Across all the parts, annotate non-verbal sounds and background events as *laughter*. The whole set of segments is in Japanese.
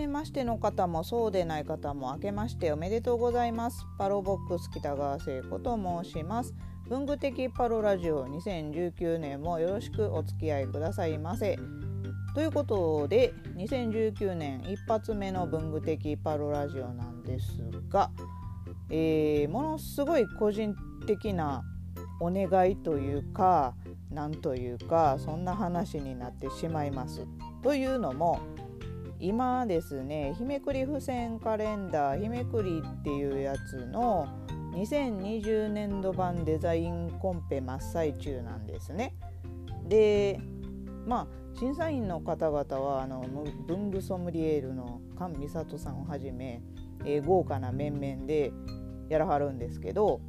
めましての方もそうでない方も明けましておめでとうございます。パロボックス北川聖子と申します。文具的パロラジオ2019年もよろしくお付き合いくださいませ。ということで2019年一発目の文具的パロラジオなんですが、えー、ものすごい個人的なお願いというかなんというかそんな話になってしまいます。というのも今ですね日めくり付箋カレンダー日めくりっていうやつの2020年度版デザインコンペ真っ最中なんですね。でまあ審査員の方々はあの文具ソムリエールの菅美里さんをはじめ、えー、豪華な面々でやらはるんですけど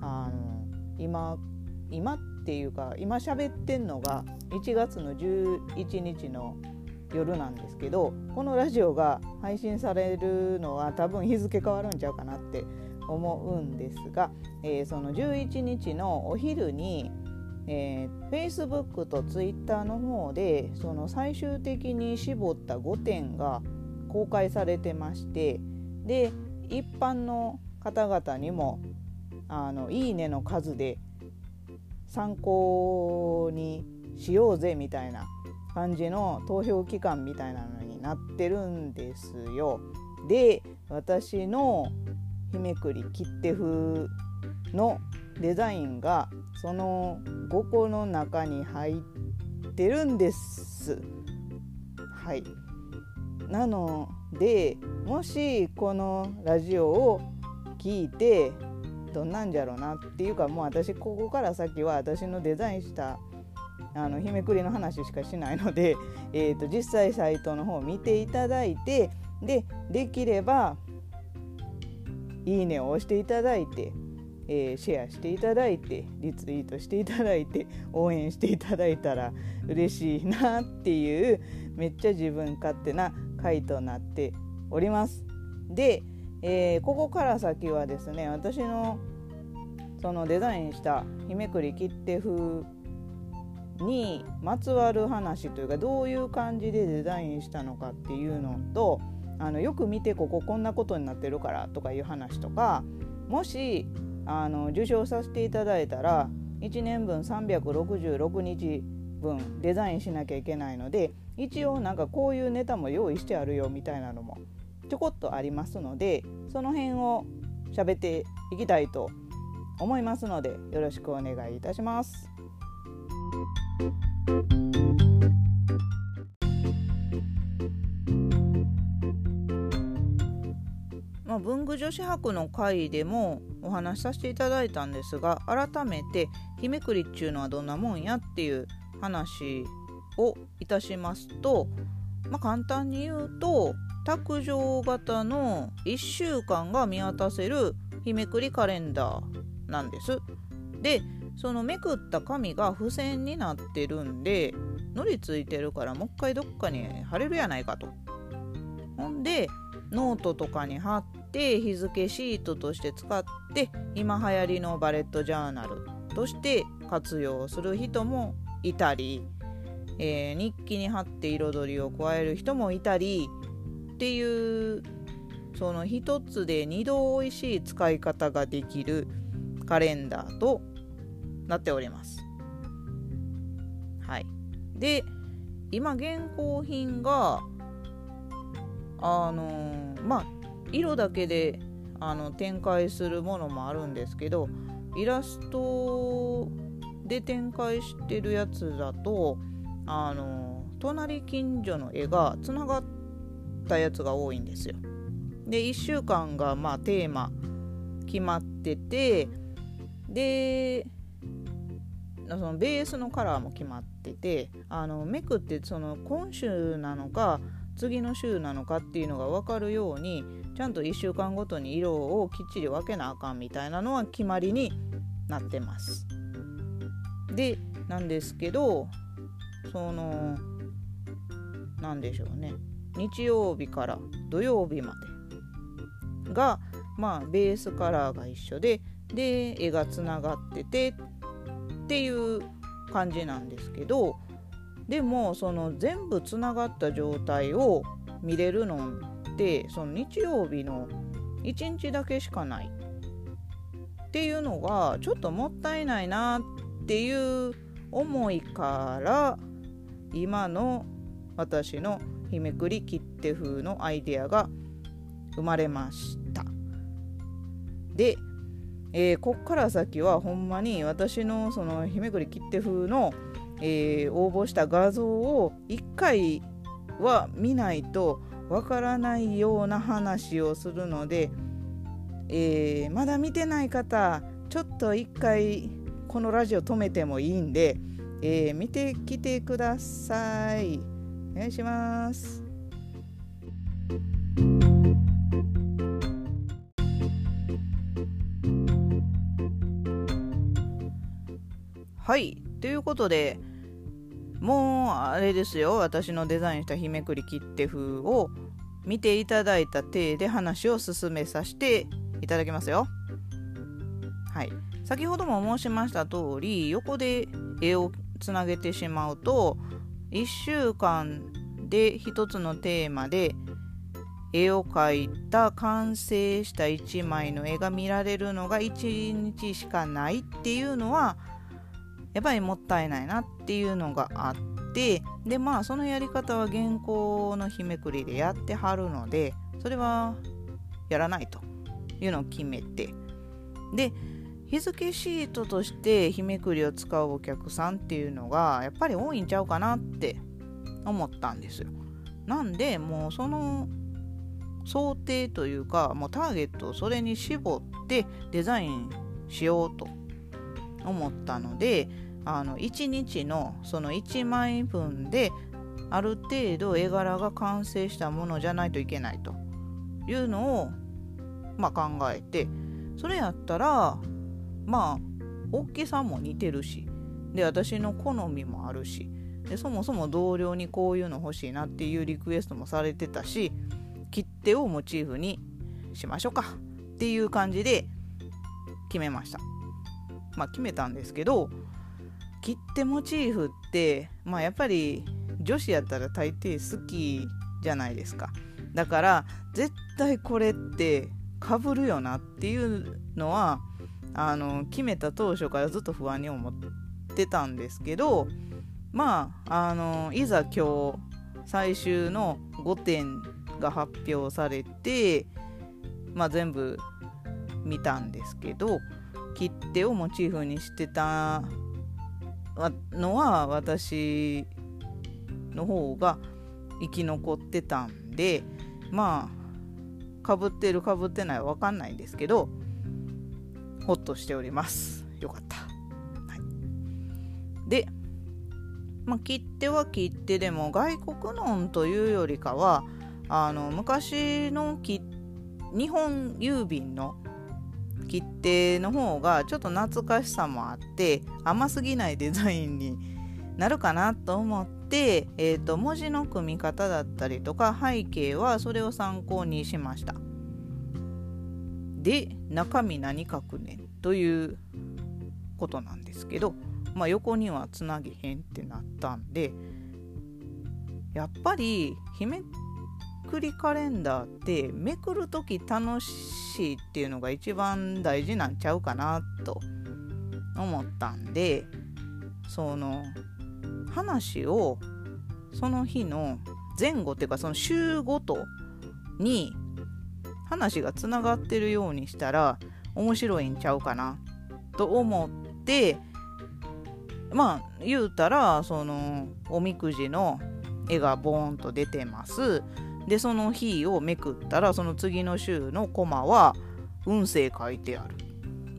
あの今今っていうか今喋ってんのが1月の11日の夜なんですけどこのラジオが配信されるのは多分日付変わるんちゃうかなって思うんですが、えー、その11日のお昼に、えー、Facebook と Twitter の方でその最終的に絞った5点が公開されてましてで一般の方々にもあのいいねの数で参考にしようぜみたいな感じの投票期間みたいなのになってるんですよ。で私の日めくり切手風のデザインがその5個の中に入ってるんです。はいなのでもしこのラジオを聞いてどんなんじゃろうなっていうかもう私ここから先は私のデザインしたあの日めくりの話しかしないので、*laughs* えーと、実際サイトの方を見ていただいてでできればいいねを押していただいて、えー、シェアしていただいてリツイートしていただいて応援していただいたら嬉しいなっていうめっちゃ自分勝手な回となっております。で、えー、ここから先はですね私のそのデザインした日めくり切手風にまつわる話というかどういう感じでデザインしたのかっていうのとあのよく見てこここんなことになってるからとかいう話とかもしあの受賞させていただいたら1年分366日分デザインしなきゃいけないので一応なんかこういうネタも用意してあるよみたいなのもちょこっとありますのでその辺を喋っていきたいと思いますのでよろしくお願いいたします。まあ、文具女子博の会でもお話しさせていただいたんですが改めて日めくりっちゅうのはどんなもんやっていう話をいたしますと、まあ、簡単に言うと卓上型の1週間が見渡せる日めくりカレンダーなんです。でそのめくった紙が付箋になってるんでのりついてるからもう一回どっかに貼れるやないかと。ほんでノートとかに貼って日付シートとして使って今流行りのバレットジャーナルとして活用する人もいたり、えー、日記に貼って彩りを加える人もいたりっていうその一つで二度おいしい使い方ができるカレンダーとなっております。はい。で、今現行品が、あのー、まあ、色だけであの展開するものもあるんですけど、イラストで展開してるやつだと、あの、隣近所の絵がつながったやつが多いんですよ。で1週間がまあテーマ決まっててでそのベースのカラーも決まっててあのめくってその今週なのか次の週なのかっていうのが分かるようにちゃんと1週間ごとに色をきっちり分けなあかんみたいなのは決まりになってます。でなんですけどその何でしょうね日曜日から土曜日までがまあベースカラーが一緒でで絵がつながっててっていう感じなんですけどでもその全部つながった状態を見れるのってその日曜日の1日だけしかないっていうのがちょっともったいないなっていう思いから今の私の日めくり切手風のアイデアが生まれました。で、えー、こっから先はほんまに私のその日めくり切手風の、えー、応募した画像を1回は見ないとわからないような話をするので、えー、まだ見てない方ちょっと一回このラジオ止めてもいいんで、え、見てきてください。お願いします。はい。ということでもうあれですよ。私のデザインした日めくり切手風を見ていただいた体で話を進めさせていただきますよ。はい。先ほども申しました通り横で絵をつなげてしまうと1週間で1つのテーマで絵を描いた完成した1枚の絵が見られるのが1日しかないっていうのはやっぱりもったいないなっていうのがあってでまあそのやり方は原稿の日めくりでやってはるのでそれはやらないというのを決めて。で日付シートとして日めくりを使うお客さんっていうのがやっぱり多いんちゃうかなって思ったんですよ。なんでもうその想定というかもうターゲットをそれに絞ってデザインしようと思ったのであの1日のその1枚分である程度絵柄が完成したものじゃないといけないというのを、まあ、考えてそれやったらまあ大きさも似てるしで私の好みもあるしでそもそも同僚にこういうの欲しいなっていうリクエストもされてたし切手をモチーフにしましょうかっていう感じで決めました。まあ、決めたんですけど切手モチーフって、まあ、やっぱり女子やったら大抵好きじゃないですか。だから絶対これってかぶるよなっていうのはあの決めた当初からずっと不安に思ってたんですけどまああのいざ今日最終の5点が発表されて、まあ、全部見たんですけど切手をモチーフにしてたのは私の方が生き残ってたんでまあかぶってるかぶってないは分かんないんですけどほっとしております。よかった、はい、で、まあ、切手は切手でも外国のんというよりかはあの昔の日本郵便の切手の方がちょっと懐かしさもあって甘すぎないデザインになるかなと思って、えーと、文字の組み方だったりとか背景はそれを参考にしました。で中身何書くねということなんですけど、まあ、横にはつなげへんってなったんでやっぱり姫くりカレンダーってめくる時楽しいっていうのが一番大事なんちゃうかなと思ったんでその話をその日の前後っていうかその週ごとに話がつながってるようにしたら面白いんちゃうかなと思ってまあ言うたらそのおみくじの絵がボーンと出てます。でその日をめくったらその次の週のコマは運勢書いてある。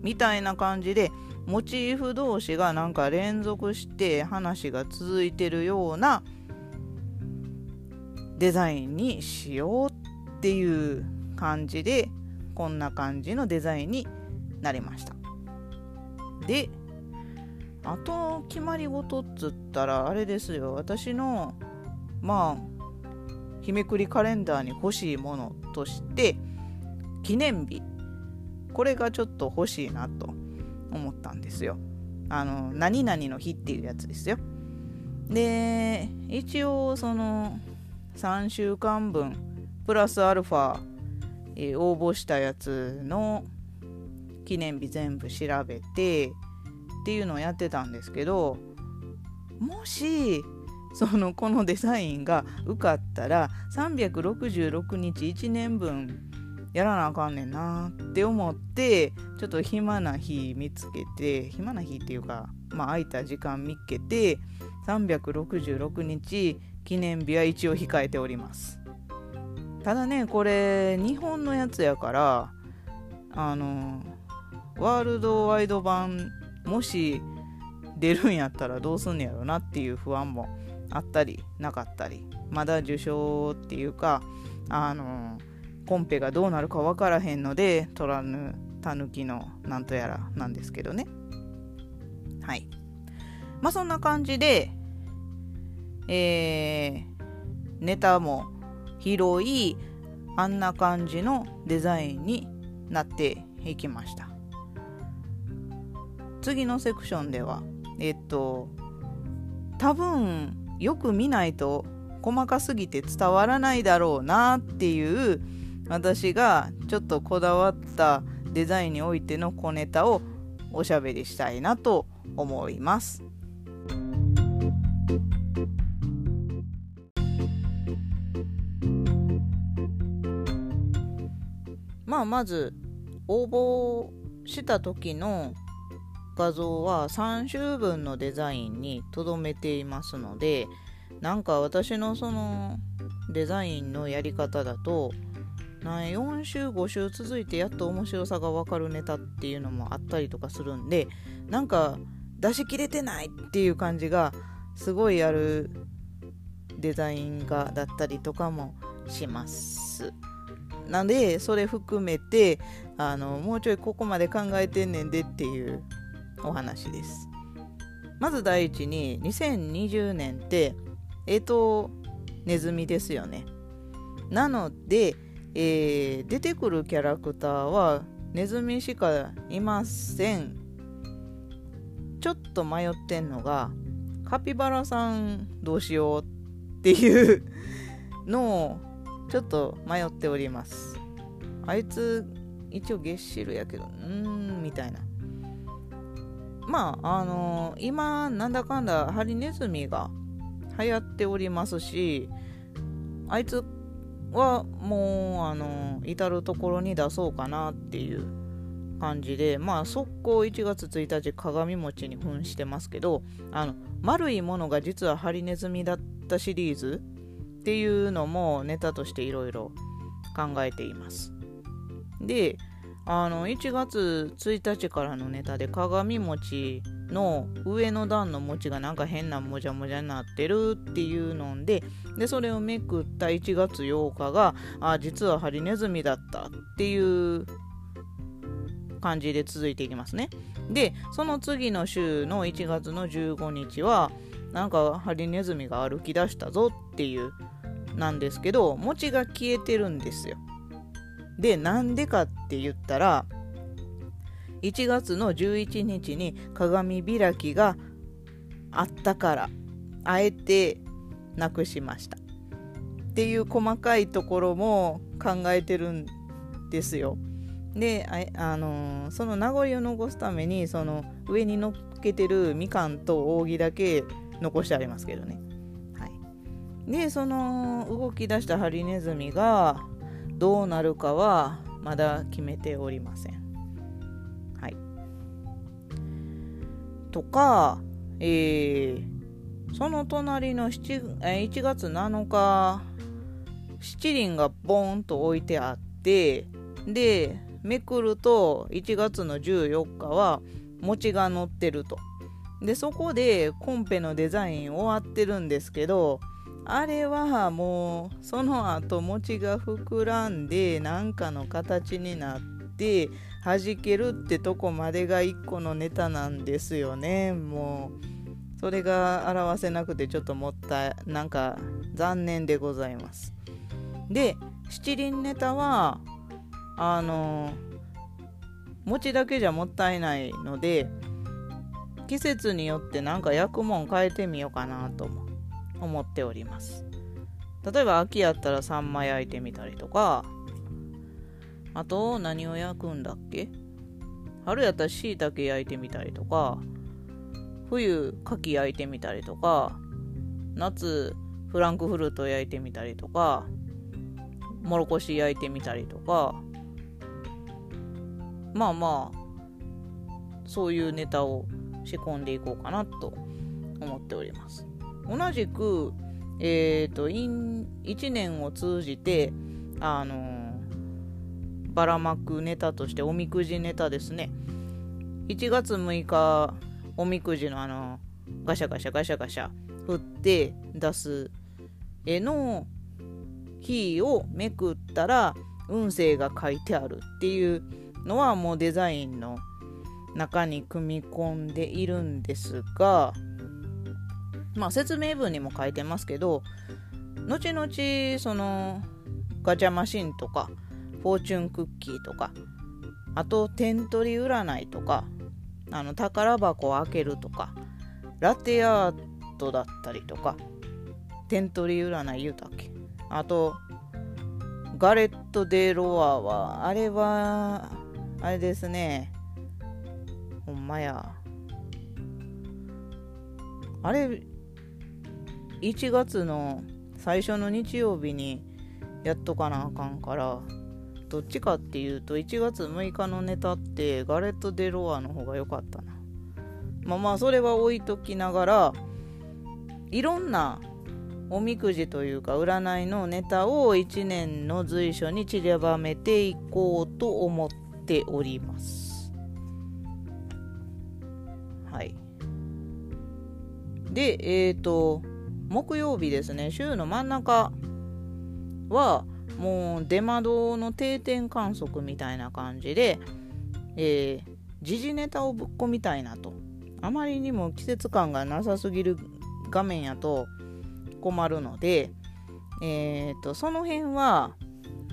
みたいな感じでモチーフ同士がなんか連続して話が続いてるようなデザインにしようっていう感じでこんな感じのデザインになりました。であと決まり事っつったらあれですよ。私のまあ日めくりカレンダーに欲しいものとして記念日これがちょっと欲しいなと思ったんですよ。あの何々の日っていうやつですよ。で一応その3週間分プラスアルファ、えー、応募したやつの記念日全部調べてっていうのをやってたんですけどもしそのこのデザインが受かったら366日1年分やらなあかんねんなって思ってちょっと暇な日見つけて暇な日っていうかまあ空いた時間見っけて366日記念日は一応控えております。ただねこれ日本のやつやからあのワールドワイド版もし出るんやったらどうすんねやろなっていう不安もあったりなかったりまだ受賞っていうかあのコンペがどうなるか分からへんので取らぬたぬきのなんとやらなんですけどね。はい。まあそんな感じでえー、ネタも広いあんな感じのデザインになっていきました。次のセクションではえっと多分よく見ないと細かすぎて伝わらないだろうなっていう私がちょっとこだわったデザインにおいての小ネタをおしゃべりしたいなと思います。まあまず応募した時の画像は3週分のデザインにとどめていますのでなんか私のそのデザインのやり方だと4週5週続いてやっと面白さが分かるネタっていうのもあったりとかするんでなんか出し切れてないっていう感じがすごいあるデザイン画だったりとかもします。なんでそれ含めてあのもうちょいここまで考えてんねんでっていうお話です。まず第一に2020年ってえっ、とネズミですよね。なので、えー、出てくるキャラクターはネズミしかいません。ちょっと迷ってんのがカピバラさんどうしようっていう *laughs* のをちょっと迷っております。あいつ一応ゲッシルやけどうーんみたいなまああのー、今なんだかんだハリネズミが流行っておりますしあいつはもうあのー、至る所に出そうかなっていう感じでまあ速攻1月1日鏡餅に扮してますけどあの丸いものが実はハリネズミだったシリーズっていうのもネタとしていろいろ考えています。であの1月1日からのネタで鏡餅の上の段の餅がなんか変なもじゃもじゃになってるっていうのででそれをめくった1月8日があ実はハリネズミだったっていう感じで続いていきますね。でその次の週の1月の15日はなんかハリネズミが歩き出したぞっていうなんですけど餅が消えてるんですよ。でなんでかって言ったら1月の11日に鏡開きがあったからあえてなくしましたっていう細かいところも考えてるんですよ。であ、あのー、その名残を残すためにその上に乗っけてるみかんと扇だけ残してありますけどね。はい、でその動き出したハリネズミがどうなるかはまだ決めておりません。はい。とか、えー、その隣の7 1月7日、七輪がボーンと置いてあって、で、めくると1月の14日は餅が乗ってると。で、そこでコンペのデザイン終わってるんですけど、あれはもうその後餅が膨らんで何かの形になって弾けるってとこまでが1個のネタなんですよね。もうそれが表せなくてちょっともったいなんか残念でございます。で七輪ネタはあの餅だけじゃもったいないので季節によってなんか焼くもん変えてみようかなと思思っております。例えば秋やったらサンマ焼いてみたりとかあと何を焼くんだっけ？春やったらしいたけ焼いてみたりとか冬牡蠣焼いてみたりとか夏フランクフルト焼いてみたりとかもろこし焼いてみたりとかまあまあそういうネタを仕込んでいこうかなと思っております同じくえっ、ー、と1年を通じてあの、ばらまくネタとしておみくじネタですね。1月6日おみくじのあのガシャガシャガシャガシャ振って出す絵の日をめくったら運勢が書いてあるっていうのはもうデザインの中に組み込んでいるんですがまあ説明文にも書いてますけど後々そのガチャマシンとかフォーチュンクッキーとかあと点取り占いとかあの宝箱を開けるとかラテアートだったりとか点取り占い言うたっけ。あとガレット・デ・ロアはあれはあれですね。ほんまや。あれ1月の最初の日曜日にやっとかなあかんからどっちかっていうと1月6日のネタってガレット・デ・ロアの方が良かったな。まあまあそれは置いときながらいろんなおみくじというか占いのネタを1年の随所に散りばめていこうと思っております。はい。でえっ、ー、と木曜日ですね。週の真ん中はもう出窓の定点観測みたいな感じで、えー、時事ネタをぶっ込みたいなと。あまりにも季節感がなさすぎる画面やと困るので、えーと、その辺は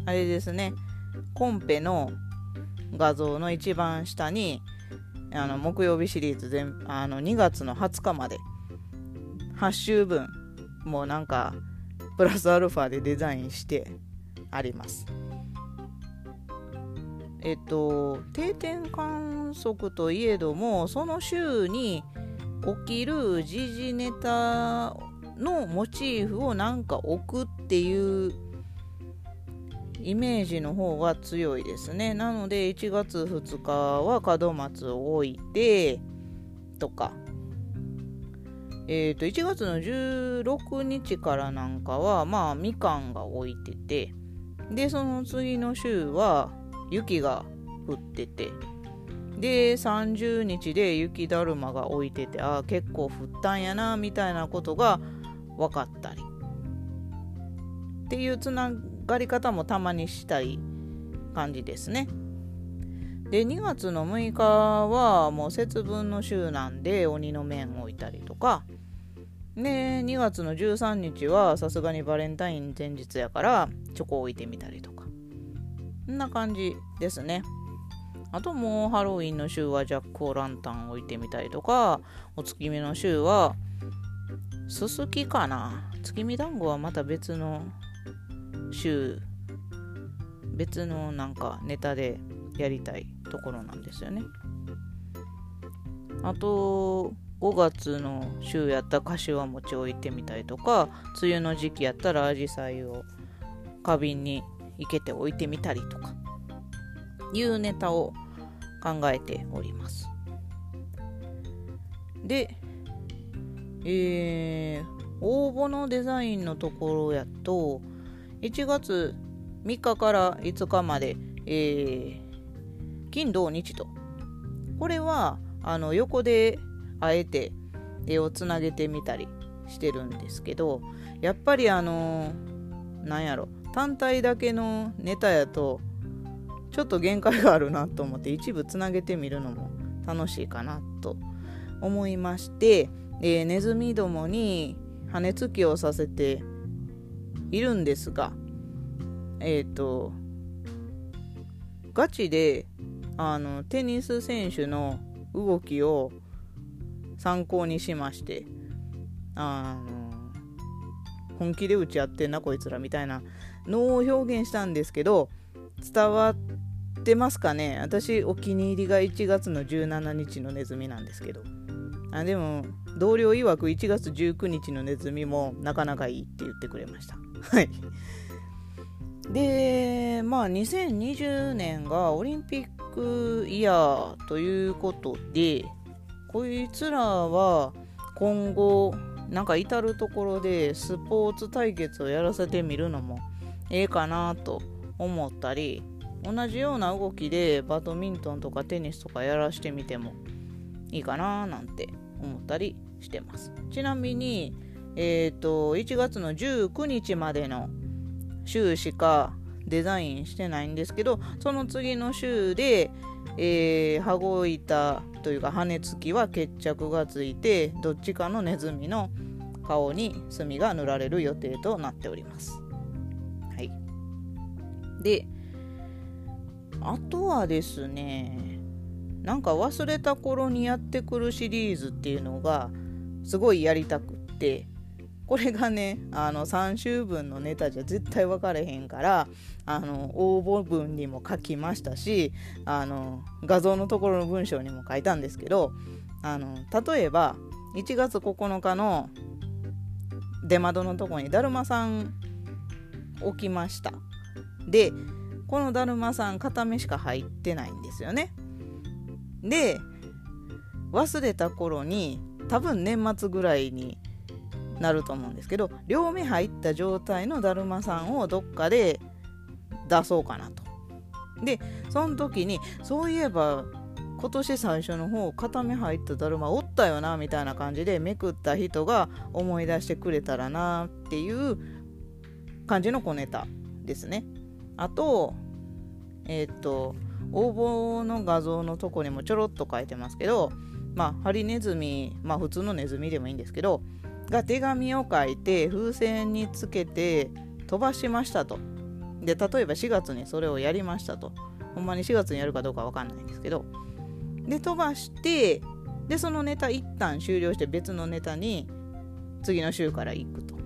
あれですね。コンペの画像の一番下にあの木曜日シリーズ全あの2月の20日まで8週分もうなんかプラスアルファでデザインしてあります。えっと定点観測といえどもその週に起きる時事ネタのモチーフをなんか置くっていうイメージの方が強いですねなので1月2日は門松を置いてとかえ、ー、と1月の16日からなんかはまあみかんが置いててでその次の週は雪が降っててで30日で雪だるまが置いててああ結構降ったんやなみたいなことが分かったりっていうつながり方もたまにしたい感じですね。で2月の6日はもう節分の週なんで鬼の面置いたりとかで2月の13日はさすがにバレンタイン前日やからチョコ置いてみたりとか。こんな感じですね。あともうハロウィンの週はジャック・オ・ランタン置いてみたりとかお月見の週はすすきかな。月見団子はまた別の週別のなんかネタでやりたいところなんですよね。あと5月の週やった柏餅置いてみたりとか梅雨の時期やったらアジサイを花瓶に生けて置いてみたりとかいうネタを考えております。でえー、応募のデザインのところやと1月3日から5日まで、えー、金土日と。これはあの横であえて絵をつなげてみたりしてるんですけどやっぱりあのなんやろ単体だけのネタやとちょっと限界があるなと思って一部つなげてみるのも楽しいかなと思いまして、えー、ネズミどもに羽根つきをさせているんですがえっ、ー、とガチであのテニス選手の動きを参考にしましてあの本気で打ち合ってんなこいつらみたいなのを表現したんですけど伝わってますかね？私お気に入りが1月の17日のネズミなんですけど。あでも同僚曰く1月19日のネズミもなかなかいいって言ってくれました。*laughs* はい。でまあ2020年がオリンピックイヤーということでこいつらは今後なんか至る所でスポーツ対決をやらせてみるのもええかなと思ったり同じような動きでバドミントンとかテニスとかやらしてみてもいいかななんて思ったりしてます。ちなみにえっ、ー、と1月の19日までの週しかデザインしてないんですけどその次の週で、えー、羽子板というか羽付きは決着がついてどっちかのネズミの顔に墨が塗られる予定となっております。はい、であとはですねなんか忘れた頃にやってくるシリーズっていうのがすごいやりたくってこれがねあの3週分のネタじゃ絶対分かれへんからあの応募文にも書きましたしあの画像のところの文章にも書いたんですけどあの例えば1月9日の出窓のとこにだるまさん置きました。でこのだるまさん片目しか入ってないんですよね。で忘れた頃に多分年末ぐらいになると思うんですけど両目入った状態のだるまさんをどっかで出そうかなと。でその時にそういえば今年最初の方片目入っただるまおったよなみたいな感じでめくった人が思い出してくれたらなっていう感じの小ネタですね。あとえっ、と応募の画像のとこにもちょろっと書いてますけどまあハリネズミまあ普通のネズミでもいいんですけどが手紙を書いて風船につけて飛ばしましたと。で、例えば4月にそれをやりましたと。ほんまに4月にやるかどうかわかんないんですけど。で、飛ばして、で、そのネタ一旦終了して別のネタに次の週から行くと。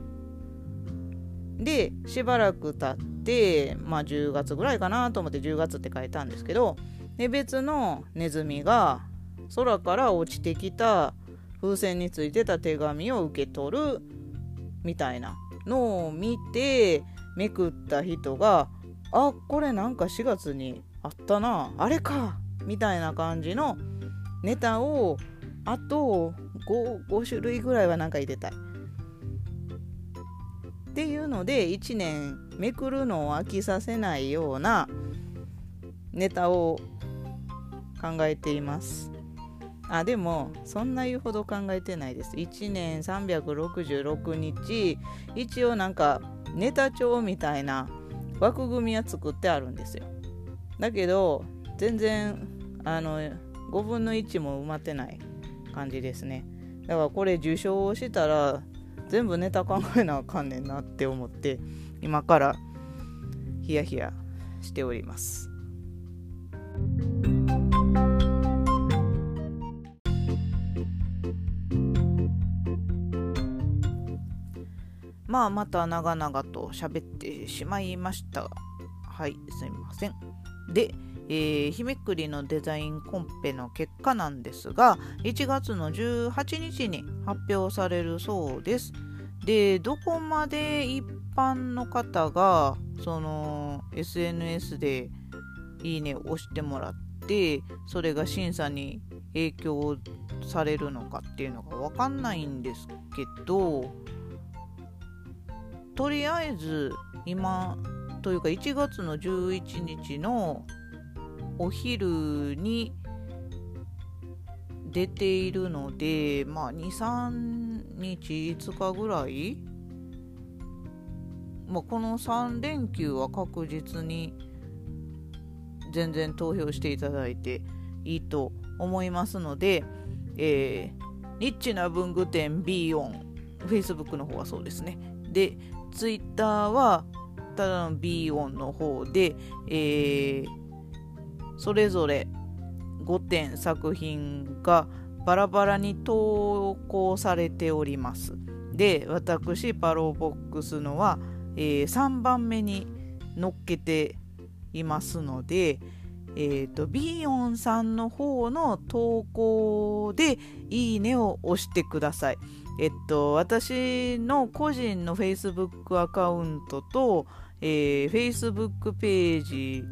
で、しばらく経って、まあ10月ぐらいかなと思って10月って書いたんですけど、で別のネズミが空から落ちてきた風船についてた手紙を受け取るみたいなのを見てめくった人があこれなんか4月にあったなあれかみたいな感じのネタをあと 5, 5種類ぐらいはなんか入れたい。っていうので1年めくるのを飽きさせないようなネタを考えています。あでもそんな言うほど考えてないです。1年366日一応なんかネタ帳みたいな枠組みは作ってあるんですよ。だけど全然あの5分の1も埋まってない感じですね。だからこれ受賞したら全部ネタ考えなあかんねんなって思って今からヒヤヒヤしておりますまあまた長々と喋ってしまいました。はいすみません。で、えー、日めくりのデザインコンペの結果なんですが1月の18日に発表されるそうです。でどこまで一般の方がその SNS でいいねを押してもらってそれが審査に影響されるのかっていうのが分かんないんですけどとりあえず今というか1月の11日のお昼に出ているのでまあ23日5日ぐらい、まあ、この3連休は確実に全然投票していただいていいと思いますので、えー、ニッチな文具店 B オン Facebook の方はそうですね。でツイッターはただの B 音の方で、えー、それぞれ5点作品がバラバラに投稿されております。で私パローボックスのは、えー、3番目に乗っけていますので、えーと、ビーヨンさんの方の投稿でいいねを押してください。えっと、私の個人の Facebook アカウントと、えー、Facebook ページ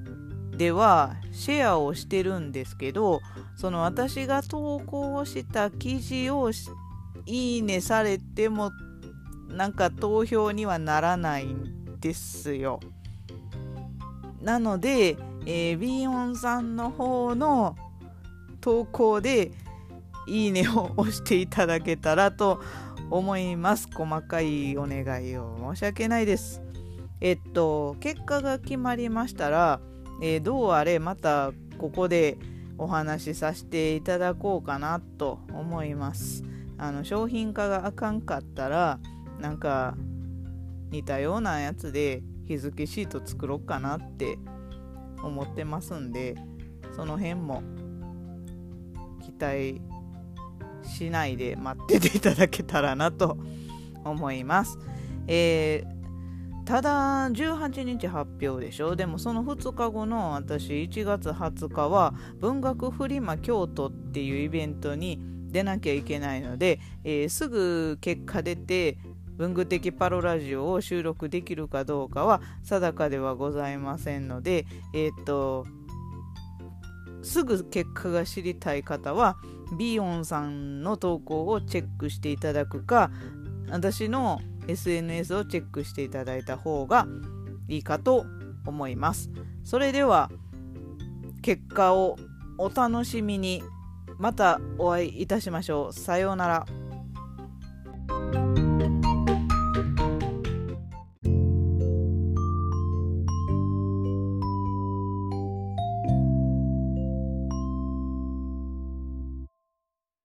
ではシェアをしてるんですけどその私が投稿した記事をいいねされてもなんか投票にはならないんですよ。なので、えー、ビヨンさんの方の投稿でいいねを押していただけたらと思います。細かいお願いを申し訳ないです。えっと、結果が決まりましたら、えー、どうあれまたここでお話しさせていただこうかなと思います。あの商品化があかんかったらなんか似たようなやつで日付シート作ろうかなって思ってますんでその辺も期待しないで待ってていただけたらなと思います。えー、ただ18日発表でしょ？でもその2日後の私1月20日は文学フリマ京都っていうイベントに出なきゃいけないので、えー、すぐ結果出て文具的パロラジオを収録できるかどうかは定かではございませんので、えー、っとすぐ結果が知りたい方はビヨンさんの投稿をチェックしていただくか私の SNS をチェックしていただいた方がいいかと思います。それでは結果をお楽しみにまたお会いいたしましょう。さようなら。